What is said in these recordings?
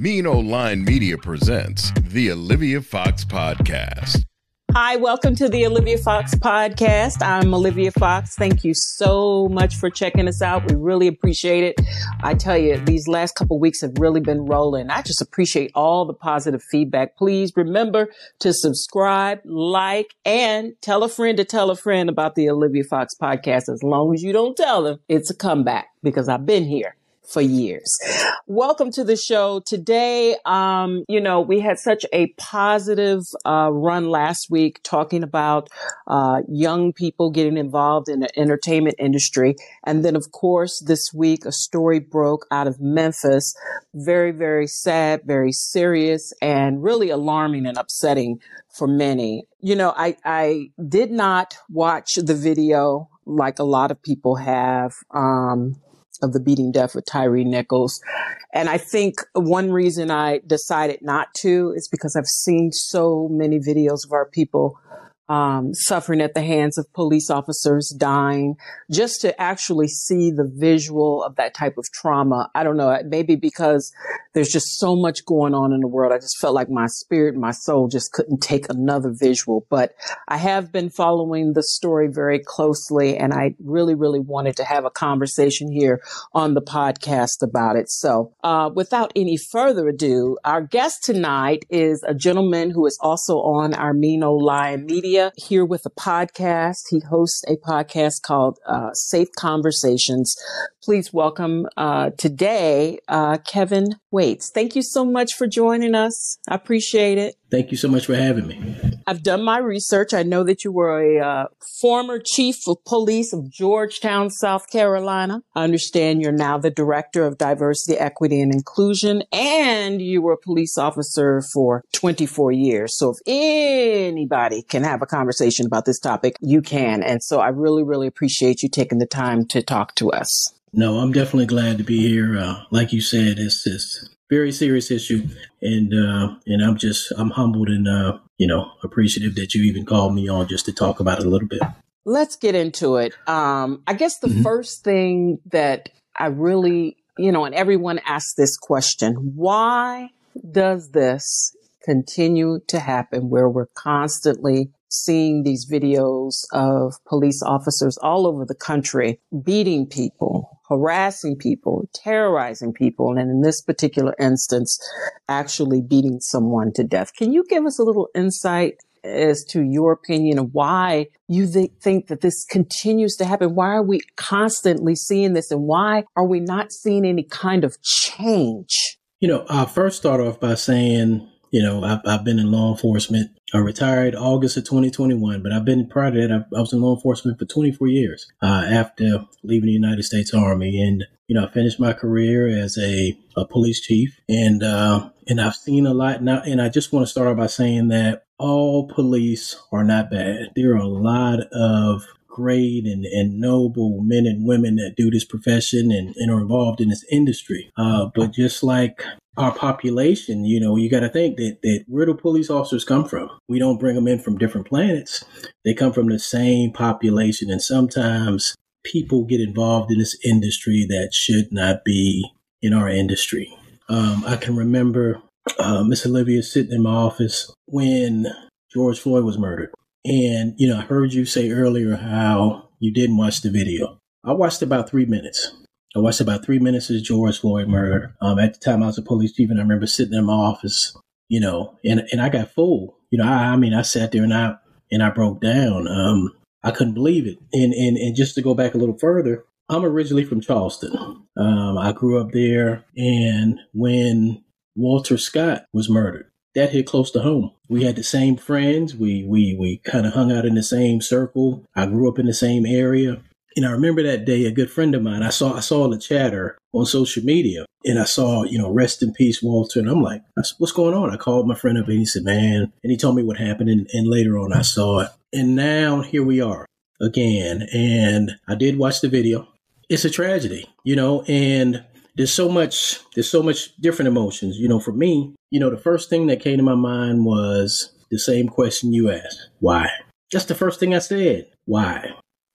Mean Line Media presents the Olivia Fox Podcast. Hi, welcome to the Olivia Fox podcast. I'm Olivia Fox. Thank you so much for checking us out. We really appreciate it. I tell you, these last couple weeks have really been rolling. I just appreciate all the positive feedback. Please remember to subscribe, like, and tell a friend to tell a friend about the Olivia Fox podcast. As long as you don't tell them, it's a comeback because I've been here for years. Welcome to the show. Today, um, you know, we had such a positive uh, run last week talking about uh, young people getting involved in the entertainment industry. And then, of course, this week, a story broke out of Memphis. Very, very sad, very serious, and really alarming and upsetting for many. You know, I, I did not watch the video like a lot of people have. Um, of the beating death of Tyre Nichols. And I think one reason I decided not to is because I've seen so many videos of our people um, suffering at the hands of police officers, dying, just to actually see the visual of that type of trauma. I don't know, maybe because there's just so much going on in the world. I just felt like my spirit my soul just couldn't take another visual. But I have been following the story very closely, and I really, really wanted to have a conversation here on the podcast about it. So, uh, without any further ado, our guest tonight is a gentleman who is also on our Old Lion Media here with a podcast. He hosts a podcast called uh, Safe Conversations. Please welcome uh, today uh, Kelvin Waites. Thank you so much for joining us. I appreciate it. Thank you so much for having me. I've done my research. I know that you were a uh, former chief of police of Georgetown, South Carolina. I understand you're now the director of diversity, equity, and inclusion, and you were a police officer for 24 years. So if anybody can have a conversation about this topic, you can. And so I really, really appreciate you taking the time to talk to us. No, I'm definitely glad to be here. Uh, like you said, it's just very serious issue, and uh, and I'm just I'm humbled and uh, you know appreciative that you even called me on just to talk about it a little bit. Let's get into it. Um, I guess the mm-hmm. first thing that I really you know, and everyone asks this question: Why does this continue to happen? Where we're constantly seeing these videos of police officers all over the country beating people, harassing people, terrorizing people, and in this particular instance, actually beating someone to death. Can you give us a little insight as to your opinion of why you th- think that this continues to happen? Why are we constantly seeing this and why are we not seeing any kind of change? You know, I'll first start off by saying, you know, I've, I've been in law enforcement I retired August of 2021, but I've been prior to that, I, I was in law enforcement for 24 years uh, after leaving the United States Army. And, you know, I finished my career as a, a police chief and, uh, and I've seen a lot now. And I just want to start by saying that all police are not bad. There are a lot of great and, and noble men and women that do this profession and, and are involved in this industry. Uh, but just like our population, you know, you got to think that, that where do police officers come from? We don't bring them in from different planets. They come from the same population. And sometimes people get involved in this industry that should not be in our industry. Um, I can remember uh, Miss Olivia sitting in my office when George Floyd was murdered. And, you know, I heard you say earlier how you didn't watch the video. I watched about three minutes. I watched about three minutes of George Floyd murder. Um, at the time, I was a police chief, and I remember sitting in my office, you know, and and I got full. You know, I, I mean, I sat there and I and I broke down. Um, I couldn't believe it. And and and just to go back a little further, I'm originally from Charleston. Um, I grew up there, and when Walter Scott was murdered, that hit close to home. We had the same friends. We we we kind of hung out in the same circle. I grew up in the same area. And I remember that day, a good friend of mine, I saw, I saw the chatter on social media and I saw, you know, rest in peace, Walter. And I'm like, what's going on? I called my friend up and he said, man, and he told me what happened. And, and later on, I saw it. And now here we are again. And I did watch the video. It's a tragedy, you know, and there's so much, there's so much different emotions. You know, for me, you know, the first thing that came to my mind was the same question you asked. Why? That's the first thing I said. Why?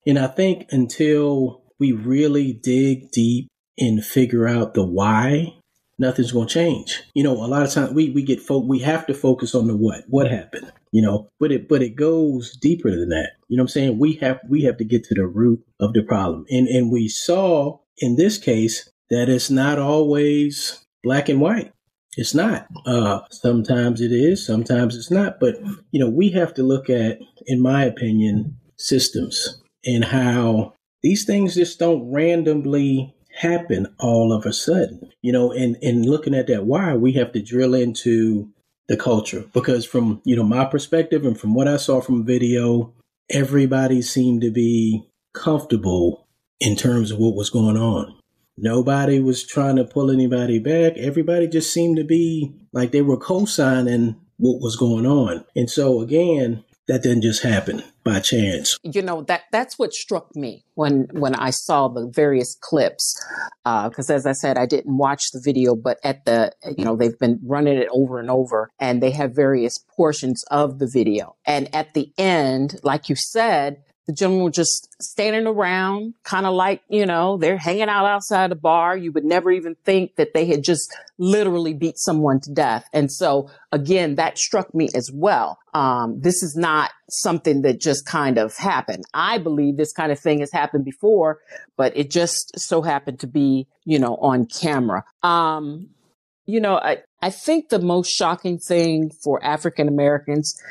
And I think until we really dig deep and figure out the why, nothing's going to change. You know, a lot of times we, we get folk, we have to focus on the what, what happened, you know, but it, but it goes deeper than that. You know what I'm saying? We have, we have to get to the root of the problem. And, and we saw in this case that it's not always black and white. It's not. Uh, sometimes it is, sometimes it's not. But, you know, we have to look at, in my opinion, systems and how these things just don't randomly happen all of a sudden. You know, and, and looking at that why, we have to drill into the culture because from, you know, my perspective and from what I saw from video, everybody seemed to be comfortable in terms of what was going on. Nobody was trying to pull anybody back. Everybody just seemed to be like they were co signing what was going on. And so, again, that didn't just happen by chance. You know that that's what struck me when when I saw the various clips, because uh, as I said, I didn't watch the video, but at the you know they've been running it over and over, and they have various portions of the video, and at the end, like you said, the gentlemen were just standing around, kind of like, you know, they're hanging out outside the bar. You would never even think that they had just literally beat someone to death. And so again, that struck me as well. Um, this is not something that just kind of happened. I believe this kind of thing has happened before, but it just so happened to be, you know, on camera. Um, you know, I, I think the most shocking thing for African Americans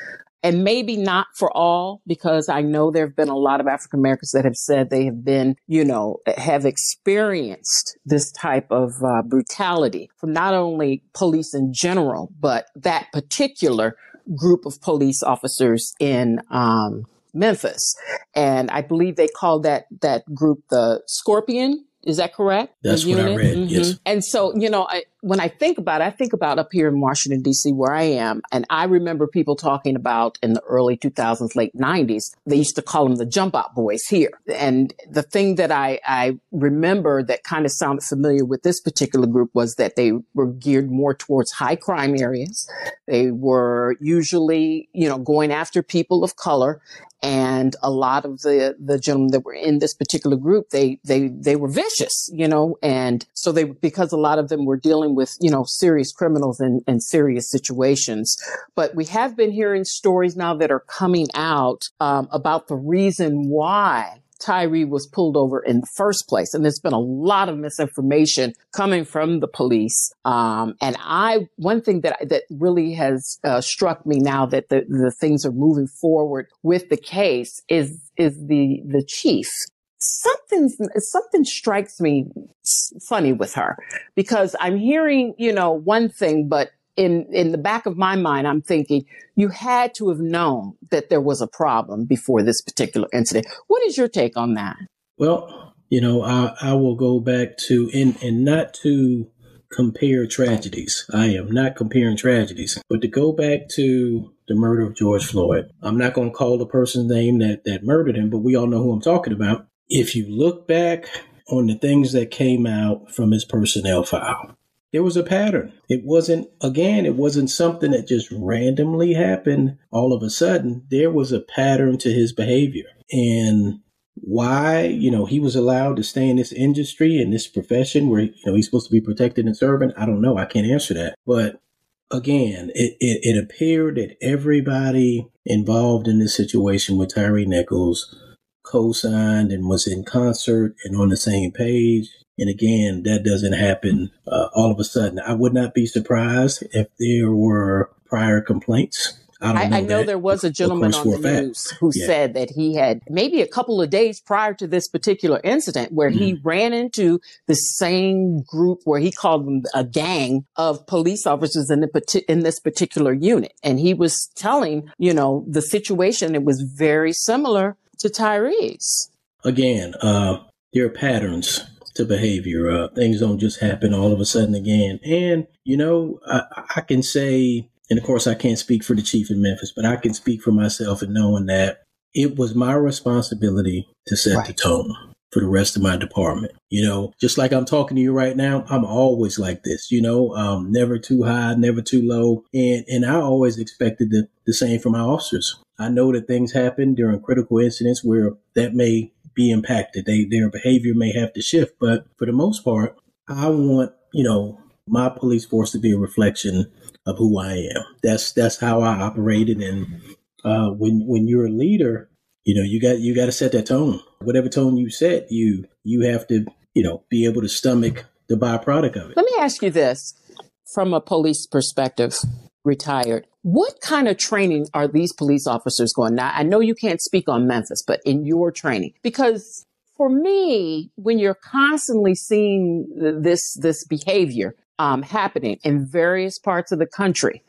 and maybe not for all, because I know there have been a lot of African Americans that have said they have been, you know, have experienced this type of uh, brutality from not only police in general, but that particular group of police officers in um, Memphis. And I believe they call that that group the Scorpion is that correct? That's what I read. Mm-hmm. Yes. And so, you know, I, when I think about it, I think about up here in Washington D.C. where I am, and I remember people talking about in the early 2000s, late 90s. They used to call them the jump out boys here. And the thing that I I remember that kind of sounded familiar with this particular group was that they were geared more towards high crime areas. They were usually, you know, going after people of color, and a lot of the the gentlemen that were in this particular group they they they were vicious you know and so they because a lot of them were dealing with you know serious criminals and, and serious situations. But we have been hearing stories now that are coming out um, about the reason why Tyre was pulled over in the first place. And there's been a lot of misinformation coming from the police. Um, and I, one thing that, that really has uh, struck me now that the, the things are moving forward with the case is, is the, the chief something something strikes me funny with her because I'm hearing, you know, one thing, but in in the back of my mind, I'm thinking you had to have known that there was a problem before this particular incident. What is your take on that? Well, you know, I, I will go back to and and not to compare tragedies. I am not comparing tragedies, but to go back to the murder of George Floyd. I'm not going to call the person's name that that murdered him, but we all know who I'm talking about. If you look back on the things that came out from his personnel file, there was a pattern. It wasn't, again, it wasn't something that just randomly happened all of a sudden. There was a pattern to his behavior. And why, you know, he was allowed to stay in this industry, in this profession where, you know, he's supposed to be protected and serving. I don't know. I can't answer that. But again, it, it, it appeared that everybody involved in this situation with Tyre Nichols co-signed and was in concert and on the same page and again, that doesn't happen uh, all of a sudden. I would not be surprised if there were prior complaints. I, know, I know there was a gentleman on the news who yeah. said that he had maybe a couple of days prior to this particular incident where mm-hmm. he ran into the same group where he called them a gang of police officers in, the, in this particular unit. And he was telling, you know, the situation, it was very similar to Tyre's. again, uh, there are patterns to behavior. Uh, things don't just happen all of a sudden again. And, you know, I, I can say, and of course, I can't speak for the chief in Memphis, but I can speak for myself in knowing that it was my responsibility to set right. the tone for the rest of my department. You know, just like I'm talking to you right now, I'm always like this, you know, um, never too high, never too low. And, and I always expected the, the same from my officers. I know that things happen during critical incidents where that may be impacted. They, their behavior may have to shift, but for the most part, I want, you know, my police force to be a reflection of who I am. That's, that's how I operated. And, uh, when, when you're a leader, you know, you got, you got to set that tone whatever tone you set, you you have to, you know, be able to stomach the byproduct of it. Let me ask you this from a police perspective, retired. What kind of training are these police officers going? Now, I know you can't speak on Memphis, but in your training, because for me, when you're constantly seeing this this behavior um, happening in various parts of the country,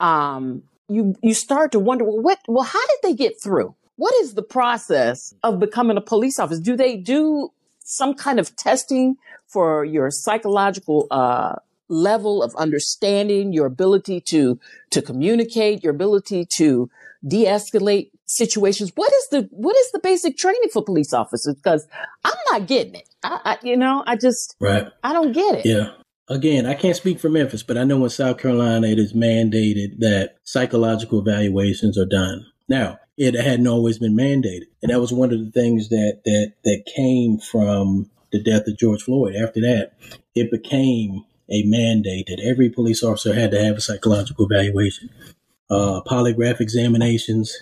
um, you you start to wonder, well, what? Well, how did they get through? What is the process of becoming a police officer? Do they do some kind of testing for your psychological uh, level of understanding, your ability to to communicate, your ability to de-escalate situations? What is the what is the basic training for police officers? Because I'm not getting it. I, I, you know, I just right. I don't get it. Yeah. Again, I can't speak for Memphis, but I know in South Carolina it is mandated that psychological evaluations are done. Now, it hadn't always been mandated. And that was one of the things that, that, that came from the death of George Floyd. After that, it became a mandate that every police officer had to have a psychological evaluation, uh, polygraph examinations.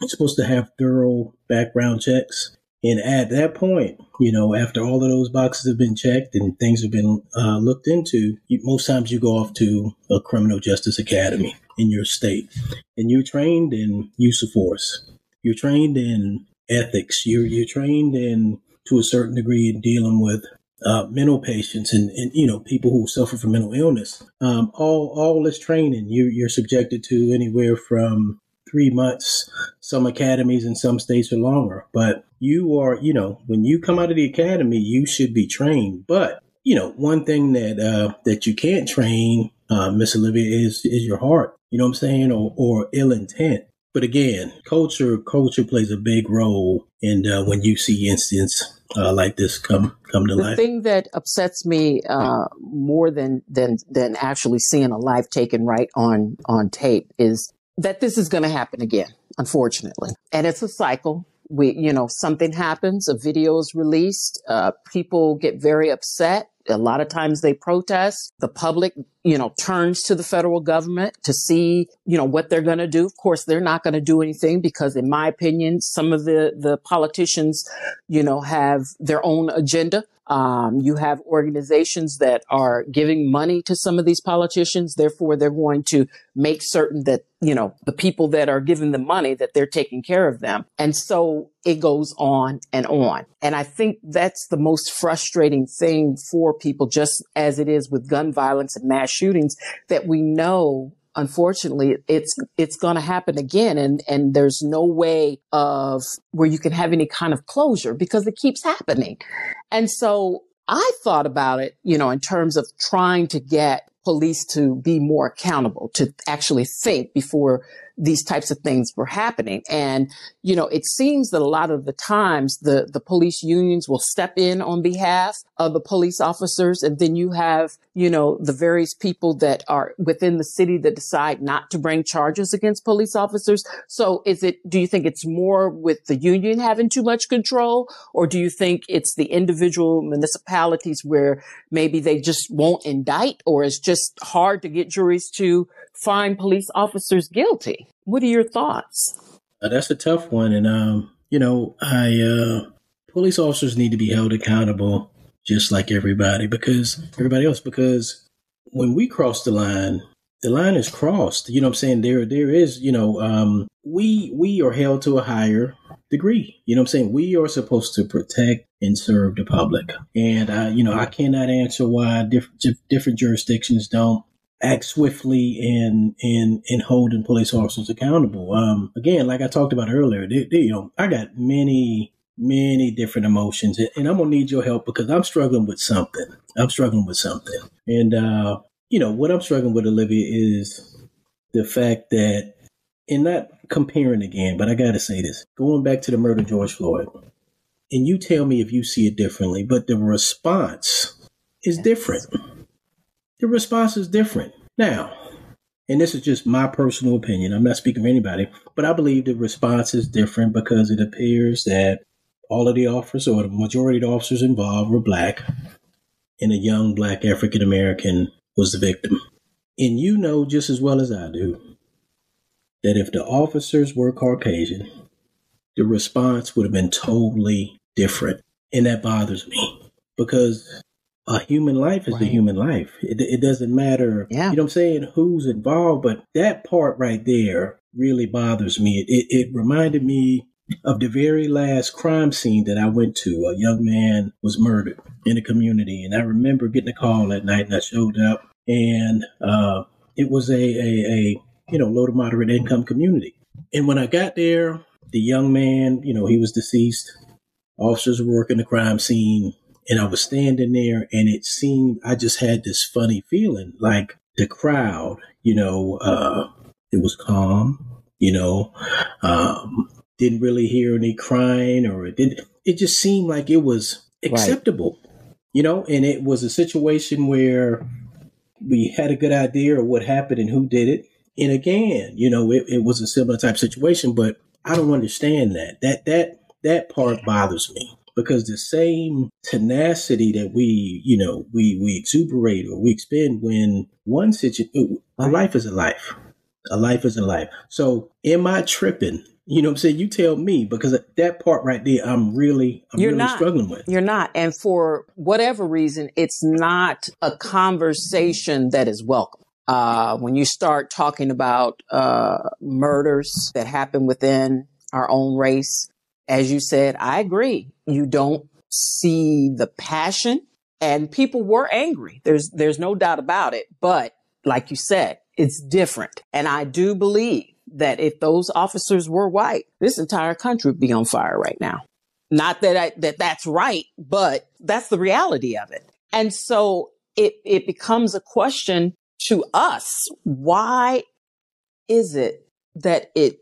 It's supposed to have thorough background checks. And at that point, you know, after all of those boxes have been checked and things have been uh, looked into, you, most times you go off to a criminal justice academy in your state. And you're trained in use of force. You're trained in ethics. You're, you're trained in, to a certain degree, in dealing with uh, mental patients and, and, you know, people who suffer from mental illness. Um, all, all this training you, you're subjected to anywhere from three months. Some academies in some states are longer, but you are, you know, when you come out of the academy, you should be trained. But, you know, one thing that, uh, that you can't train, uh, Miss Olivia is, is your heart you know what I'm saying, or, or ill intent. But again, culture culture plays a big role in uh, when you see incidents uh, like this come come to the life. The thing that upsets me uh, more than than than actually seeing a life taken right on on tape is that this is going to happen again, unfortunately, and it's a cycle. We, you know, something happens, a video is released, uh, people get very upset a lot of times they protest. The public, you know, turns to the federal government to see, you know, what they're going to do. Of course, they're not going to do anything because in my opinion, some of the, the politicians, you know, have their own agenda. Um, you have organizations that are giving money to some of these politicians. Therefore, they're going to make certain that, you know, the people that are giving the money, that they're taking care of them. And so it goes on and on. And I think that's the most frustrating thing for people, just as it is with gun violence and mass shootings, that we know unfortunately it's it's going to happen again and and there's no way of where you can have any kind of closure because it keeps happening. And so I thought about it, you know, in terms of trying to get police to be more accountable, to actually think before these types of things were happening. And, you know, it seems that a lot of the times the, the police unions will step in on behalf of the police officers. And then you have, you know, the various people that are within the city that decide not to bring charges against police officers. So is it, do you think it's more with the union having too much control? Or do you think it's the individual municipalities where maybe they just won't indict or it's just hard to get juries to find police officers guilty. What are your thoughts? Uh, that's a tough one. And, um, you know, I, uh, police officers need to be held accountable just like everybody because everybody else, because when we cross the line, the line is crossed. You know what I'm saying? There, there is, you know, um, we, we are held to a higher degree. You know what I'm saying? We are supposed to protect and serve the public. And, I, you know, I cannot answer why different, different jurisdictions don't act swiftly in in in holding police officers accountable. Um, again, like I talked about earlier, they, they, you know, I got many many different emotions, and I'm gonna need your help because I'm struggling with something. I'm struggling with something, and uh, you know what I'm struggling with, Olivia, is the fact that, and not comparing again, but I gotta say this: going back to the murder of George Floyd, and you tell me if you see it differently, but the response is different. The response is different now. And this is just my personal opinion. I'm not speaking for anybody, but I believe the response is different because it appears that all of the officers or the majority of the officers involved were black and a young black African American was the victim. And you know just as well as I do that if the officers were Caucasian, the response would have been totally different. And that bothers me because a human life is right. a human life. It, it doesn't matter, yeah. you know what I'm saying, who's involved, but that part right there really bothers me. It, it, it reminded me of the very last crime scene that I went to. A young man was murdered in a community, and I remember getting a call that night, and I showed up, and uh, it was a, a, a you know low to moderate income community. And when I got there, the young man, you know, he was deceased. Officers were working the crime scene, and I was standing there, and it seemed I just had this funny feeling, like the crowd, you know, uh, it was calm, you know. Um, didn't really hear any crying or it did it just seemed like it was acceptable right. you know and it was a situation where we had a good idea of what happened and who did it and again you know it, it was a similar type situation but i don't understand that that that that part bothers me because the same tenacity that we you know we we exuberate or we expend when one situation a life is a life a life is a life so am i tripping you know what I'm saying? You tell me because that part right there, I'm really, I'm You're really not. struggling with. You're not. And for whatever reason, it's not a conversation that is welcome. Uh, when you start talking about uh, murders that happen within our own race, as you said, I agree. You don't see the passion, and people were angry. There's there's no doubt about it. But like you said, it's different, and I do believe that if those officers were white, this entire country would be on fire right now. Not that I, that that's right, but that's the reality of it. And so it, it becomes a question to us. Why is it that it,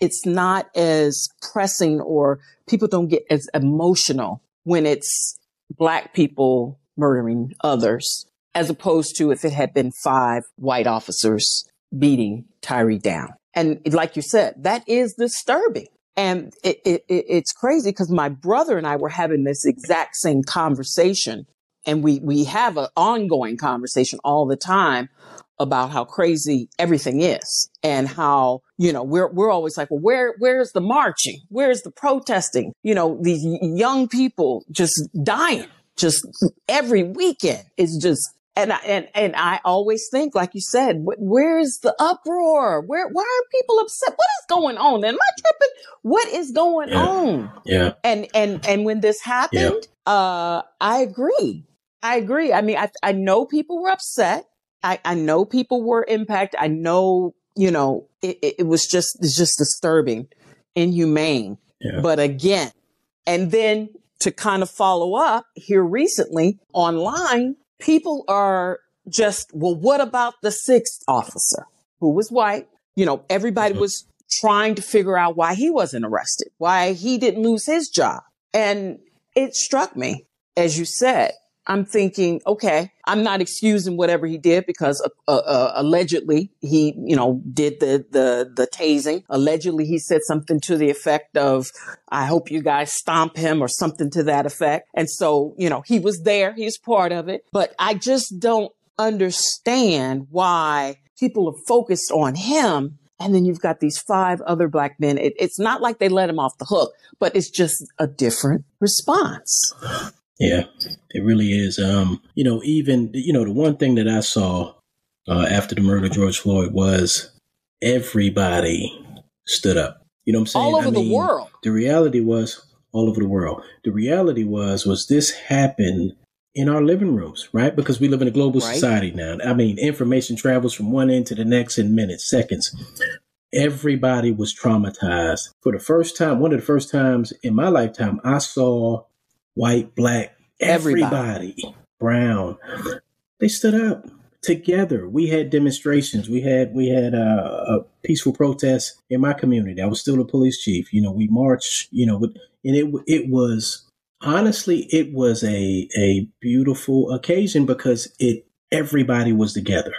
it's not as pressing or people don't get as emotional when it's black people murdering others as opposed to if it had been five white officers beating Tyre down. And like you said, that is disturbing. And it, it, it's crazy because my brother and I were having this exact same conversation. And we, we have an ongoing conversation all the time about how crazy everything is and how, you know, we're, we're always like, well, where, where's the marching? Where's the protesting? You know, these young people just dying just every weekend is just and I, and and I always think, like you said, where's the uproar? Where why are people upset? What is going on? Am I tripping? What is going yeah. on? Yeah. And and and when this happened, yeah. uh, I agree. I agree. I mean, I I know people were upset. I I know people were impacted. I know you know it, it was just it's just disturbing, inhumane. Yeah. But again, and then to kind of follow up here recently online people are just, well, what about the sixth officer who was white? You know, everybody mm-hmm. was trying to figure out why he wasn't arrested, why he didn't lose his job. And it struck me, as you said, I'm thinking, okay, I'm not excusing whatever he did because uh, uh, uh, allegedly he, you know, did the, the, the tasing. Allegedly he said something to the effect of, I hope you guys stomp him or something to that effect. And so, you know, he was there. He's part of it, but I just don't understand why people are focused on him and then you've got these five other black men. It, it's not like they let him off the hook, but it's just a different response. Yeah, it really is. Um, you know, even you know the one thing that I saw uh, after the murder of George Floyd was everybody stood up. You know what I'm saying? All over I mean, the world. The reality was all over the world. The reality was was this happened in our living rooms, right? Because we live in a global right. society now. I mean, information travels from one end to the next in minutes, seconds. everybody was traumatized. For the first time, one of the first times in my lifetime, I saw white, black, everybody, everybody. brown. They stood up together. We had demonstrations. We had we had uh, a peaceful protest in my community. I was still the police chief. You know, we marched. You know, and it it was honestly it was a a beautiful occasion because it everybody was together.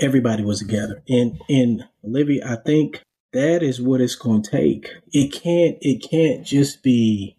Everybody was together. And and Olivia, I think that is what it's going to take. It can't it can't just be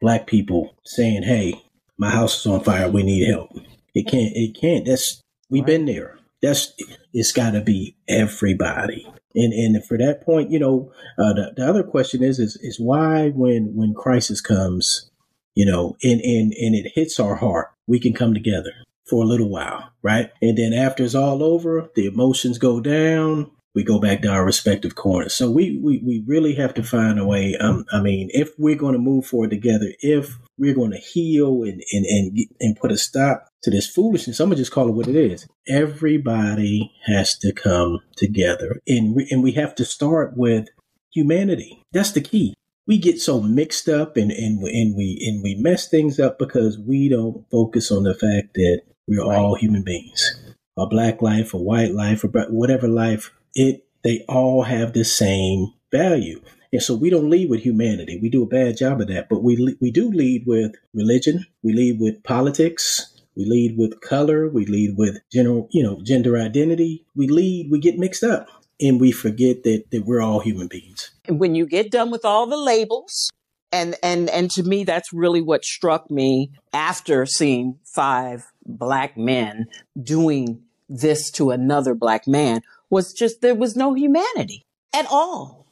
black people saying, "Hey, my house is on fire. We need help." It can't. It can't. That's we've been there. That's it's got to be everybody. And and for that point, you know, uh, the, the other question is is is why when when crisis comes, you know, and and and it hits our heart, we can come together for a little while, right? And then after it's all over, the emotions go down. We go back to our respective corners. So we we, we really have to find a way. Um, I mean, if we're going to move forward together, if we're going to heal and, and and and put a stop to this foolishness, I'm gonna just call it what it is. Everybody has to come together, and we, and we have to start with humanity. That's the key we get so mixed up and, and, and we and we mess things up because we don't focus on the fact that we're all human beings. A black life, a white life, or whatever life, it they all have the same value. And so we don't lead with humanity. We do a bad job of that, but we we do lead with religion. We lead with politics. We lead with color. We lead with general, you know, gender identity. We lead. We get mixed up, and we forget that that we're all human beings. And when you get done with all the labels, and and and to me, that's really what struck me after seeing five black men doing this to another black man was just there was no humanity at all.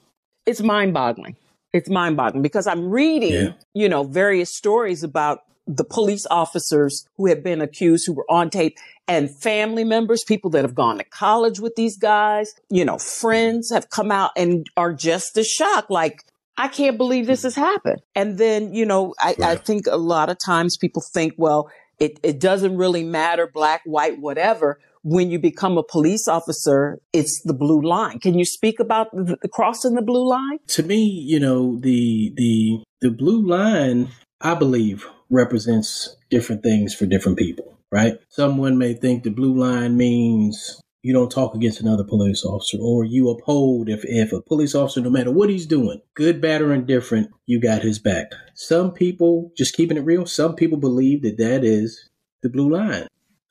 It's mind boggling. It's mind boggling because I'm reading, yeah. you know, various stories about the police officers who have been accused who were on tape and family members, people that have gone to college with these guys, you know, friends have come out and are just as shocked. Like, I can't believe this has happened. And then, you know, I, right. I think a lot of times people think, well, it, it doesn't really matter, black, white, whatever. When you become a police officer, it's the blue line. Can you speak about the, crossing the blue line? To me, you know, the the the blue line, I believe, represents different things for different people, right? Someone may think the blue line means you don't talk against another police officer or you uphold if, if a police officer, no matter what he's doing, good, bad, or indifferent, you got his back. Some people, just keeping it real, some people believe that that is the blue line.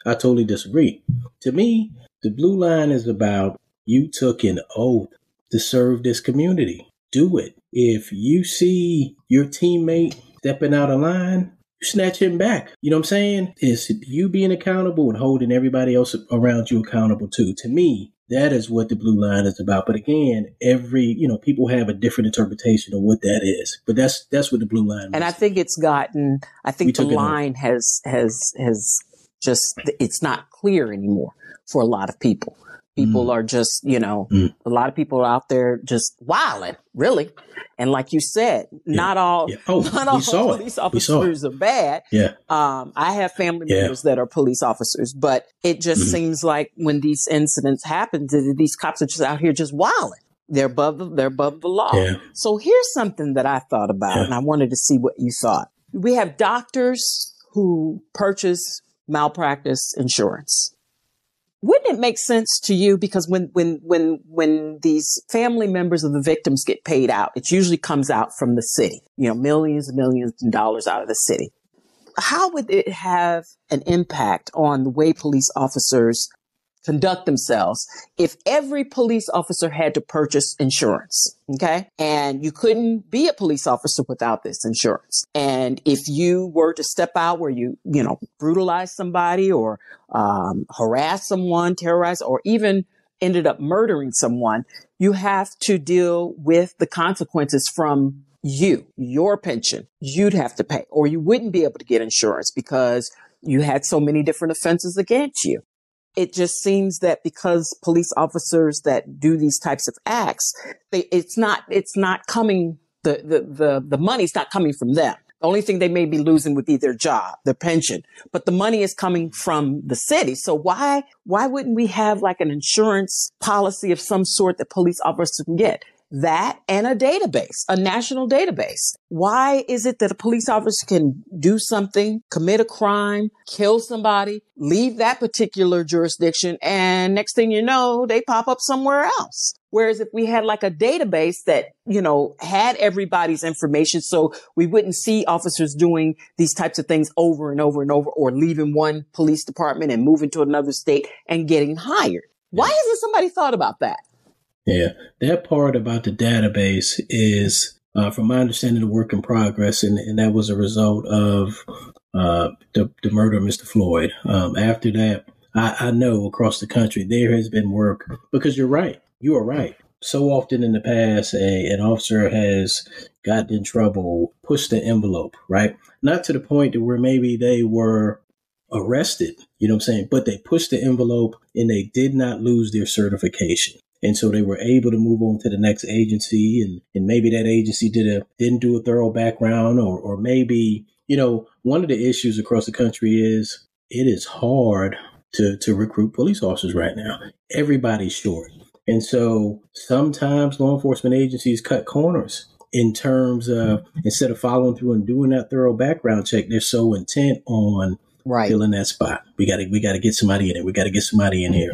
I totally disagree. To me, the blue line is about you took an oath to serve this community. Do it. If you see your teammate stepping out of line, you snatch him back. You know what I'm saying? It's you being accountable and holding everybody else around you accountable too. To me, that is what the blue line is about. But again, every you know people have a different interpretation of what that is. But that's that's what the blue line. And I think it's gotten. I think the line has has has just it's not clear anymore for a lot of people. People mm. are just, you know, mm. a lot of people are out there just wilding, really. And like you said, yeah. not all, yeah. oh, not all police it. officers are bad. Yeah. Um, I have family yeah. members that are police officers, but it just mm-hmm. seems like when these incidents happen, these cops are just out here just wilding. They're above the, they're above the law. So here's something that I thought about and I wanted to see what you thought. We have doctors who purchase malpractice insurance. Wouldn't it make sense to you? Because when when when when these family members of the victims get paid out it usually comes out from the city. You know millions and millions of dollars out of the city. How would it have an impact on the way police officers conduct themselves if every police officer had to purchase insurance. Okay. And you couldn't be a police officer without this insurance. And if you were to step out where you, you know, brutalize somebody or um, harass someone, terrorize, or even ended up murdering someone, you have to deal with the consequences from you, your pension. You'd have to pay, or you wouldn't be able to get insurance because you had so many different offenses against you it just seems that because police officers that do these types of acts, they, it's not, it's not coming, the, the, the, the money's not coming from them. The only thing they may be losing would be their job, their pension, but the money is coming from the city. So why, why wouldn't we have like an insurance policy of some sort that police officers can get? That and a database, a national database. Why is it that a police officer can do something, commit a crime, kill somebody, leave that particular jurisdiction, and next thing you know, they pop up somewhere else? Whereas if we had like a database that, you know, had everybody's information so we wouldn't see officers doing these types of things over and over and over or leaving one police department and moving to another state and getting hired. Why hasn't somebody thought about that? Yeah, that part about the database is, uh, from my understanding, a work in progress, and, and that was a result of uh, the, the murder of Mr. Floyd. Um, after that, I, I know across the country there has been work because you're right. You are right. So often in the past, a, an officer has gotten in trouble, pushed the envelope, right? Not to the point to where maybe they were arrested, you know what I'm saying? But they pushed the envelope and they did not lose their certification. And so they were able to move on to the next agency and, and maybe that agency did a, didn't do a thorough background or, or maybe, you know, one of the issues across the country is it is hard to, to recruit police officers right now. Everybody's short. And so sometimes law enforcement agencies cut corners in terms of instead of following through and doing that thorough background check, they're so intent on right. filling that spot. We got to we got to get somebody in it. We got to get somebody in here.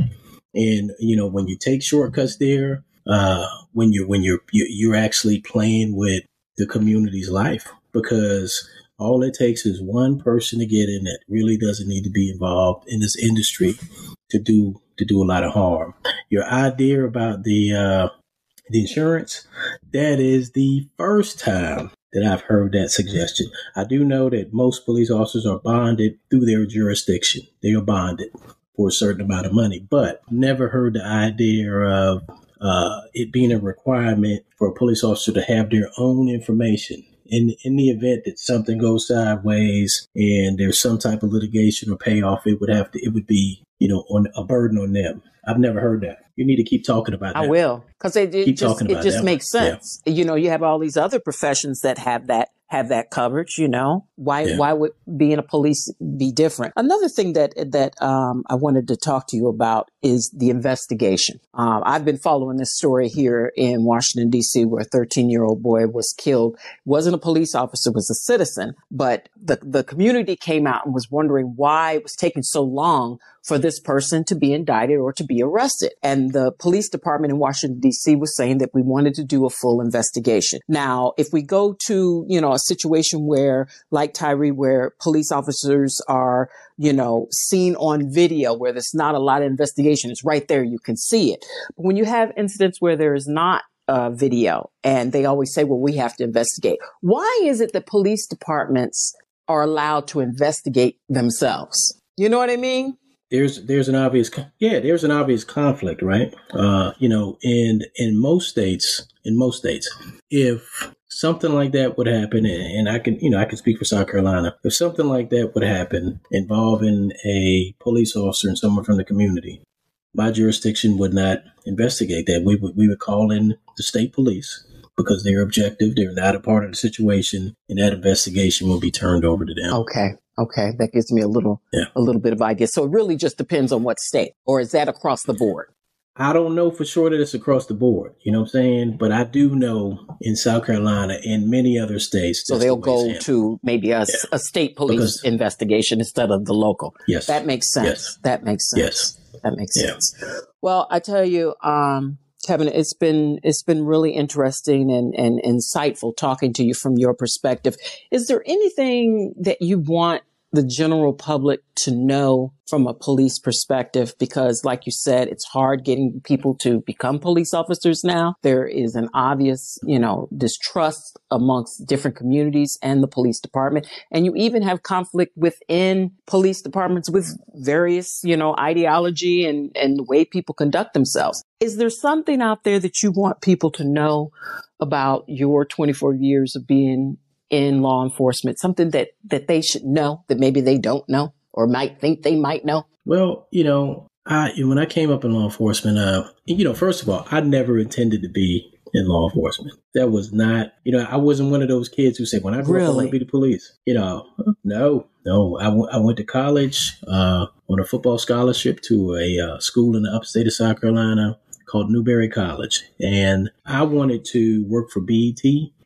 And you know, when you take shortcuts there, uh, when you're when you're you're actually playing with the community's life because all it takes is one person to get in that really doesn't need to be involved in this industry to do to do a lot of harm. Your idea about the uh, the insurance, that is the first time that I've heard that suggestion. I do know that most police officers are bonded through their jurisdiction. They are bonded for a certain amount of money, but never heard the idea of uh, it being a requirement for a police officer to have their own information. In, in the event that something goes sideways and there's some type of litigation or payoff, it would have to, it would be, you know, on a burden on them. I've never heard that. You need to keep talking about that. I will, because it, it, just, it just makes sense. Yeah. You know, you have all these other professions that have that have that coverage, you know? Why yeah. why would being a police be different? Another thing that that um, I wanted to talk to you about is the investigation. Um, I've been following this story here in Washington D.C. where a 13 year old boy was killed. wasn't a police officer, was a citizen, but the the community came out and was wondering why it was taking so long for this person to be indicted or to be arrested. And the police department in Washington DC was saying that we wanted to do a full investigation. Now, if we go to, you know, a situation where like Tyre, where police officers are, you know, seen on video where there's not a lot of investigation, it's right there. You can see it. But when you have incidents where there is not uh, video and they always say, well, we have to investigate. Why is it that police departments are allowed to investigate themselves? You know what I mean? there's there's an obvious yeah there's an obvious conflict right uh you know in in most states in most states if something like that would happen and i can you know i can speak for south carolina if something like that would happen involving a police officer and someone from the community my jurisdiction would not investigate that we would we would call in the state police because they're objective they're not a part of the situation and that investigation will be turned over to them okay Okay, that gives me a little yeah. a little bit of idea. So it really just depends on what state, or is that across the board? I don't know for sure that it's across the board. You know what I'm saying? But I do know in South Carolina and many other states. So they'll the go to maybe a, yeah. a state police because, investigation instead of the local. Yes, that makes sense. Yes. That makes sense. Yes, that makes yeah. sense. Well, I tell you, um, Kelvin, it's been it's been really interesting and, and insightful talking to you from your perspective. Is there anything that you want the general public to know from a police perspective because like you said it's hard getting people to become police officers now. There is an obvious you know distrust amongst different communities and the police department. And you even have conflict within police departments with various you know ideology and and the way people conduct themselves. Is there something out there that you want people to know about your 24 years of being in law enforcement, something that, that they should know that maybe they don't know or might think they might know? Well, you know, I, when I came up in law enforcement, uh, you know, first of all, I never intended to be in law enforcement. That was not, you know, I wasn't one of those kids who said, when I grow really? up, I want to be the police. You know, no, no. I, w- I went to college uh, on a football scholarship to a uh, school in the upstate of South Carolina called Newberry College. And I wanted to work for BET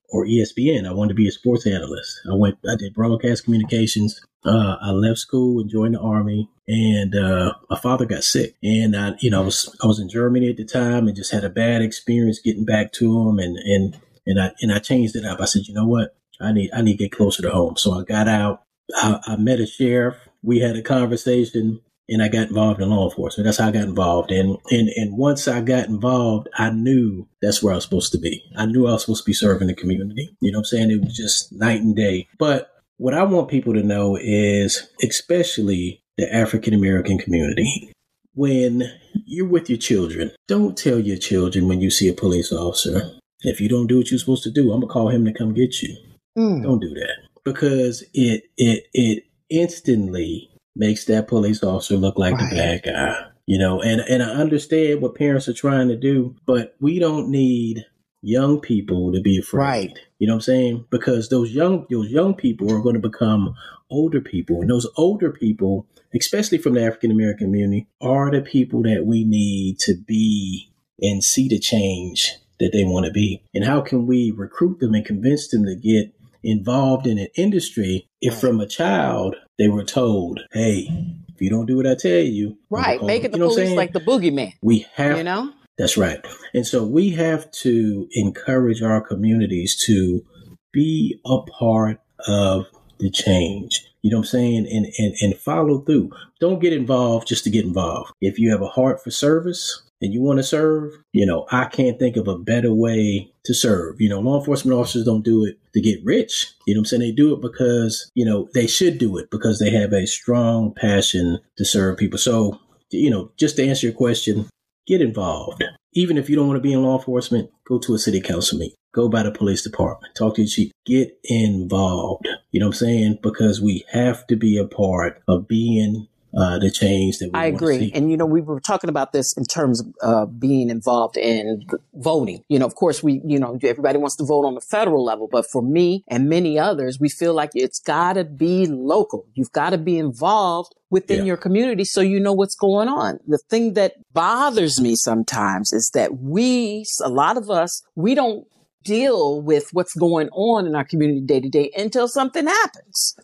or ESPN. I wanted to be a sports analyst. I went, I did broadcast communications. Uh, I left school and joined the army, and uh, my father got sick. And I, you know, I was I was in Germany at the time, and just had a bad experience getting back to him, and and and I and I changed it up. I said, you know what, I need I need to get closer to home. So I got out. I, I met a sheriff. We had a conversation and I got involved in law enforcement. That's how I got involved. And, and, and once I got involved, I knew that's where I was supposed to be. I knew I was supposed to be serving the community. You know what I'm saying? It was just night and day. But what I want people to know is, especially the African American community, when you're with your children, don't tell your children when you see a police officer, if you don't do what you're supposed to do, I'm gonna call him to come get you. Mm. Don't do that because it it it instantly makes that police officer look like right. the bad guy. You know, and, and I understand what parents are trying to do, but we don't need young people to be afraid. Right. You know what I'm saying? Because those young those young people are going to become older people. And those older people, especially from the African American community, are the people that we need to be and see the change that they want to be. And how can we recruit them and convince them to get involved in an industry if from a child they were told, hey, if you don't do what I tell you, right, making the police like the boogeyman. We have, you know, that's right. And so we have to encourage our communities to be a part of the change. You know what I'm saying? And, and, and follow through. Don't get involved just to get involved. If you have a heart for service, and you want to serve, you know, I can't think of a better way to serve. You know, law enforcement officers don't do it to get rich. You know I'm saying? They do it because, you know, they should do it because they have a strong passion to serve people. So, you know, just to answer your question, get involved. Even if you don't want to be in law enforcement, go to a city council meeting. Go by the police department. Talk to the chief. Get involved. You know what I'm saying? Because we have to be a part of being uh, the change that we I agree. And, you know, we were talking about this in terms of uh, being involved in voting. You know, of course, we, you know, everybody wants to vote on the federal level, but for me and many others, we feel like it's got to be local. You've got to be involved within yeah. your community so you know what's going on. The thing that bothers me sometimes is that we, a lot of us, we don't deal with what's going on in our community day to day until something happens.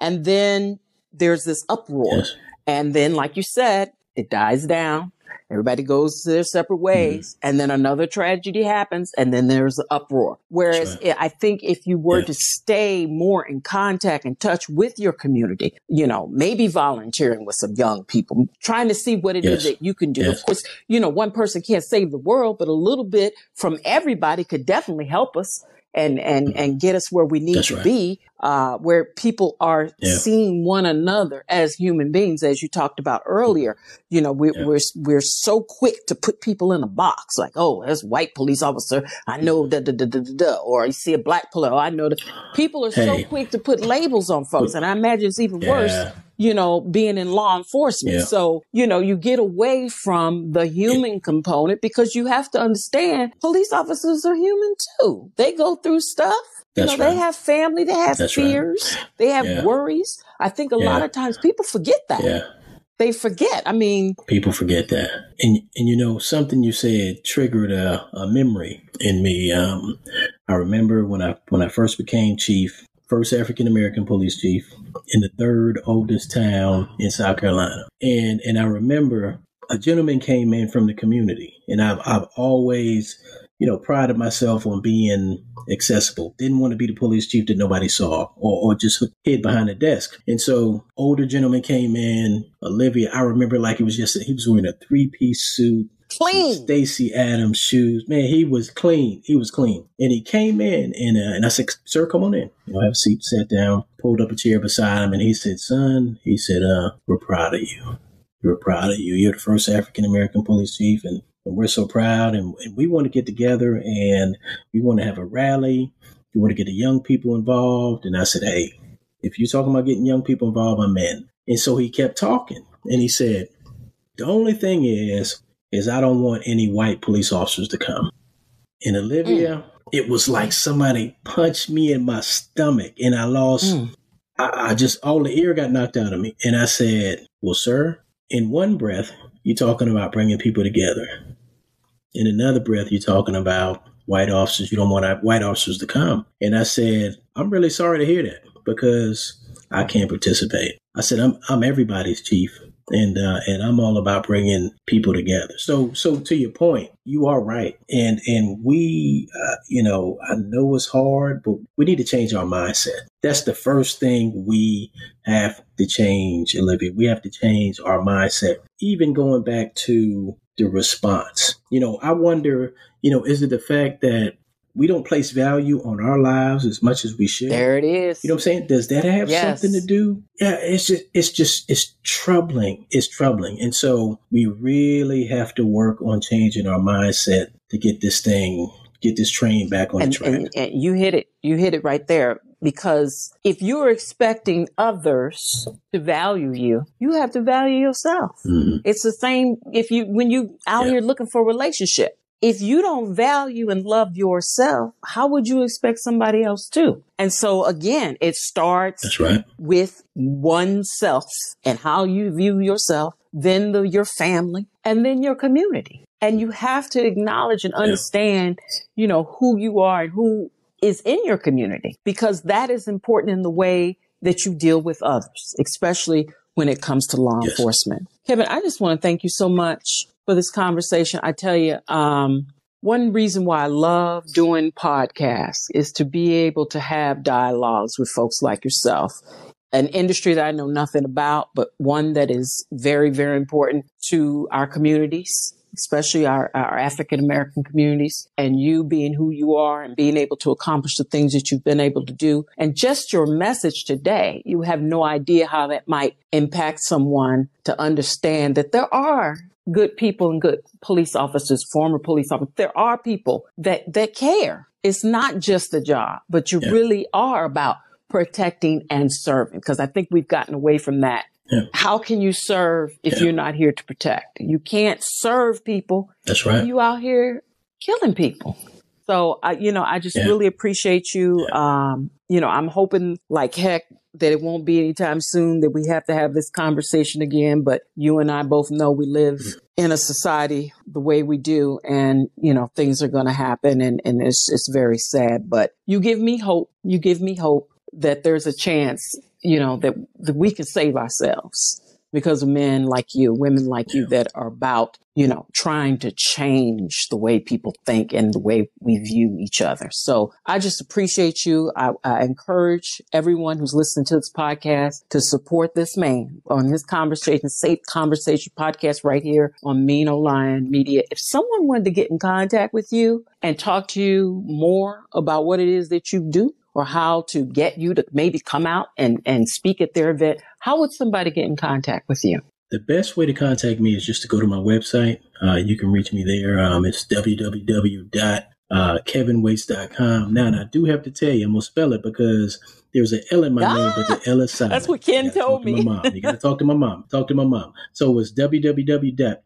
And then there's this uproar. Yes. And then, like you said, it dies down. Everybody goes their separate mm-hmm. ways. Mm-hmm. And then another tragedy happens and then there's an uproar. Whereas right. I think if you were yeah. to stay more in contact and touch with your community, you know, maybe volunteering with some young people, trying to see what it yes. is that you can do. Yes. Of course, you know, one person can't save the world, but a little bit from everybody could definitely help us and and mm-hmm. and get us where we need That's to right. be, uh, where people are yeah. seeing one another as human beings, as you talked about earlier. You know, we, yeah. we're we're so quick to put people in a box, like, oh, that's white police officer, I know da da da da da, or you see a black police, I know that. People are hey. so quick to put labels on folks, and I imagine it's even yeah. worse you know, being in law enforcement. Yeah. So, you know, you get away from the human yeah. component because you have to understand police officers are human too. They go through stuff. That's you know, right. they have family, they have That's fears, right. they have yeah. worries. I think a lot of times people forget that. Yeah. They forget. I mean, people forget that. And, and you know, something you said triggered a, a memory in me. Um, I remember when I, when I first became chief, first African American police chief in the third oldest town in South Carolina. And and I remember a gentleman came in from the community, and I've I've always you know prided myself on being accessible. Didn't want to be the police chief that nobody saw, or or just hid behind a desk. And so older gentleman came in, Olivia. I remember like it was just he was wearing a three piece suit clean. Stacy Adams shoes. Man, he was clean. He was clean. And he came in and uh, and I said, "Sir, come on in. You know, have a seat." Sat down, pulled up a chair beside him, and he said, "Son," he said, "Uh, we're proud of you. We're proud of you. You're the first African American police chief, and, and we're so proud. And, and we want to get together and we want to have a rally. We want to get the young people involved." And I said, "Hey, if you're talking about getting young people involved, I'm in." And so he kept talking, and he said, "The only thing is." Is I don't want any white police officers to come. And Olivia, mm. it was like somebody punched me in my stomach and I lost, mm. I, I just, all the air got knocked out of me. And I said, Well, sir, in one breath, you're talking about bringing people together. In another breath, you're talking about white officers. You don't want white officers to come. And I said, I'm really sorry to hear that because I can't participate. I said, I'm, I'm everybody's chief and uh, and I'm all about bringing people together. So so to your point, you are right, and and we, uh, you know, I know it's hard, but we need to change our mindset. That's the first thing we have to change, Olivia. We have to change our mindset. Even going back to the response, you know, I wonder, you know, is it the fact that we don't place value on our lives as much as we should. There it is. You know what I'm saying? Does that have yes. something to do? Yeah, it's just it's just it's troubling. It's troubling. And so we really have to work on changing our mindset to get this thing get this train back on and, track. And, and you hit it. You hit it right there because if you're expecting others to value you, you have to value yourself. Mm-hmm. It's the same if you when you out yeah. here looking for a relationship if you don't value and love yourself, how would you expect somebody else to? And so again, it starts right. with oneself and how you view yourself, then the, your family, and then your community. And you have to acknowledge and understand, yeah. you know, who you are and who is in your community because that is important in the way that you deal with others, especially when it comes to law yes. enforcement. Kevin, I just want to thank you so much for this conversation. I tell you, um, one reason why I love doing podcasts is to be able to have dialogues with folks like yourself. An industry that I know nothing about, but one that is very, very important to our communities, especially our, our African American communities, and you being who you are and being able to accomplish the things that you've been able to do. And just your message today, you have no idea how that might impact someone to understand that there are good people and good police officers, former police officers. There are people that, that care. It's not just a job, but you yeah. really are about protecting and serving because I think we've gotten away from that. Yeah. How can you serve if yeah. you're not here to protect? You can't serve people. That's right. You out here killing people. So, I, you know, I just really appreciate you. Um, you know, I'm hoping like heck that it won't be anytime soon that we have to have this conversation again. But you and I both know we live mm-hmm. in a society the way we do and, you know, things are going to happen and, and it's, it's very sad, but you give me hope. You give me hope that there's a chance, you know, that, that we can save ourselves because of men like you, women like you that are about, you know, trying to change the way people think and the way we view each other. So I just appreciate you. I, I encourage everyone who's listening to this podcast to support this man on his conversation, safe conversation podcast right here on Mean Old Lion Media. If someone wanted to get in contact with you and talk to you more about what it is that you do, or how to get you to maybe come out and, and speak at their event, how would somebody get in contact with you? The best way to contact me is just to go to my website. Uh, you can reach me there. Um, it's www.kelvinwaites.com. Now, I do have to tell you, I'm going to spell it because there's an L in my ah, name, but the L is silent. That's what Ken told me. To my mom. You got to talk to my mom. Talk to my mom. So it's www.kelvin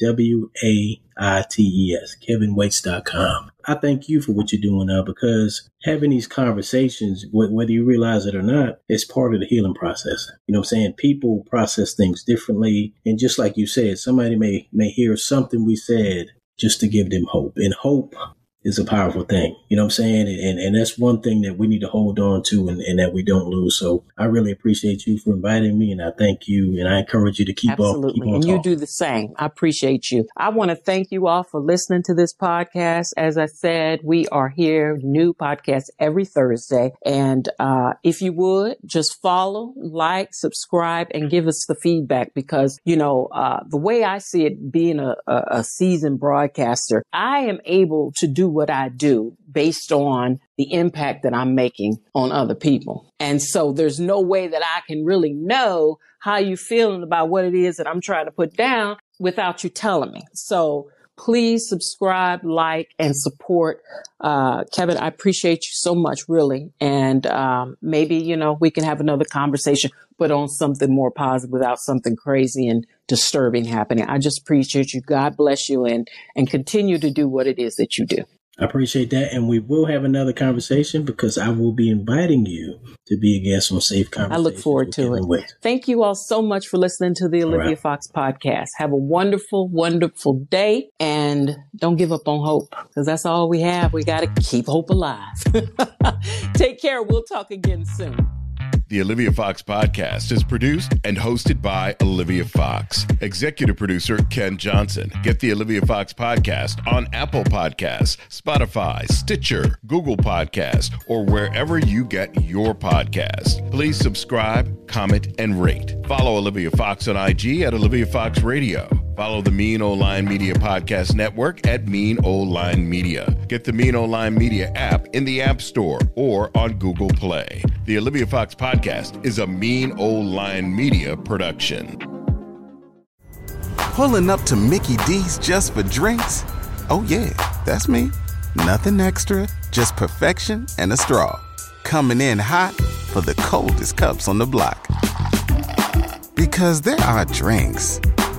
W A I T E S, KelvinWaites.com. I thank you for what you're doing now because having these conversations, whether you realize it or not, is part of the healing process. You know what I'm saying? People process things differently. And just like you said, somebody may, may hear something we said just to give them hope. And hope is a powerful thing. You know what I'm saying? And, and that's one thing that we need to hold on to and, and, that we don't lose. So I really appreciate you for inviting me and I thank you and I encourage you to keep Absolutely. on, keep on And talking. you do the same. I appreciate you. I want to thank you all for listening to this podcast. As I said, we are here, new podcast every Thursday. And, uh, if you would just follow, like, subscribe and give us the feedback because, you know, uh, the way I see it being a, a, a seasoned broadcaster, I am able to do what I do based on the impact that I'm making on other people. And so there's no way that I can really know how you feeling about what it is that I'm trying to put down without you telling me. So please subscribe, like, and support. Uh, Kevin, I appreciate you so much, really. And um, maybe, you know, we can have another conversation, but on something more positive without something crazy and disturbing happening. I just appreciate you. God bless you and, and continue to do what it is that you do. I appreciate that. And we will have another conversation because I will be inviting you to be a guest on Safe Conversation. I look forward to it. Wait. Thank you all so much for listening to the Olivia right. Fox podcast. Have a wonderful, wonderful day and don't give up on hope because that's all we have. We got to keep hope alive. Take care. We'll talk again soon. The Olivia Fox podcast is produced and hosted by Olivia Fox. Executive producer Ken Johnson. Get the Olivia Fox podcast on Apple Podcasts, Spotify, Stitcher, Google Podcast, or wherever you get your podcast. Please subscribe, comment, and rate. Follow Olivia Fox on IG at Olivia Fox Radio. Follow the Mean Old Line Media Podcast Network at Mean Old Line Media. Get the Mean Old Line Media app in the App Store or on Google Play. The Olivia Fox Podcast is a Mean Old Line Media production. Pulling up to Mickey D's just for drinks? Oh, yeah, that's me. Nothing extra, just perfection and a straw. Coming in hot for the coldest cups on the block. Because there are drinks